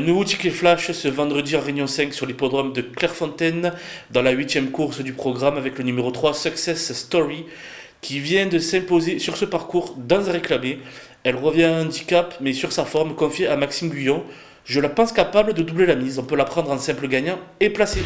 Un nouveau ticket flash ce vendredi à Réunion 5 sur l'hippodrome de Clairefontaine dans la huitième course du programme avec le numéro 3 Success Story qui vient de s'imposer sur ce parcours dans un réclamé. Elle revient à un handicap mais sur sa forme confiée à Maxime Guyon. Je la pense capable de doubler la mise. On peut la prendre en simple gagnant et placer.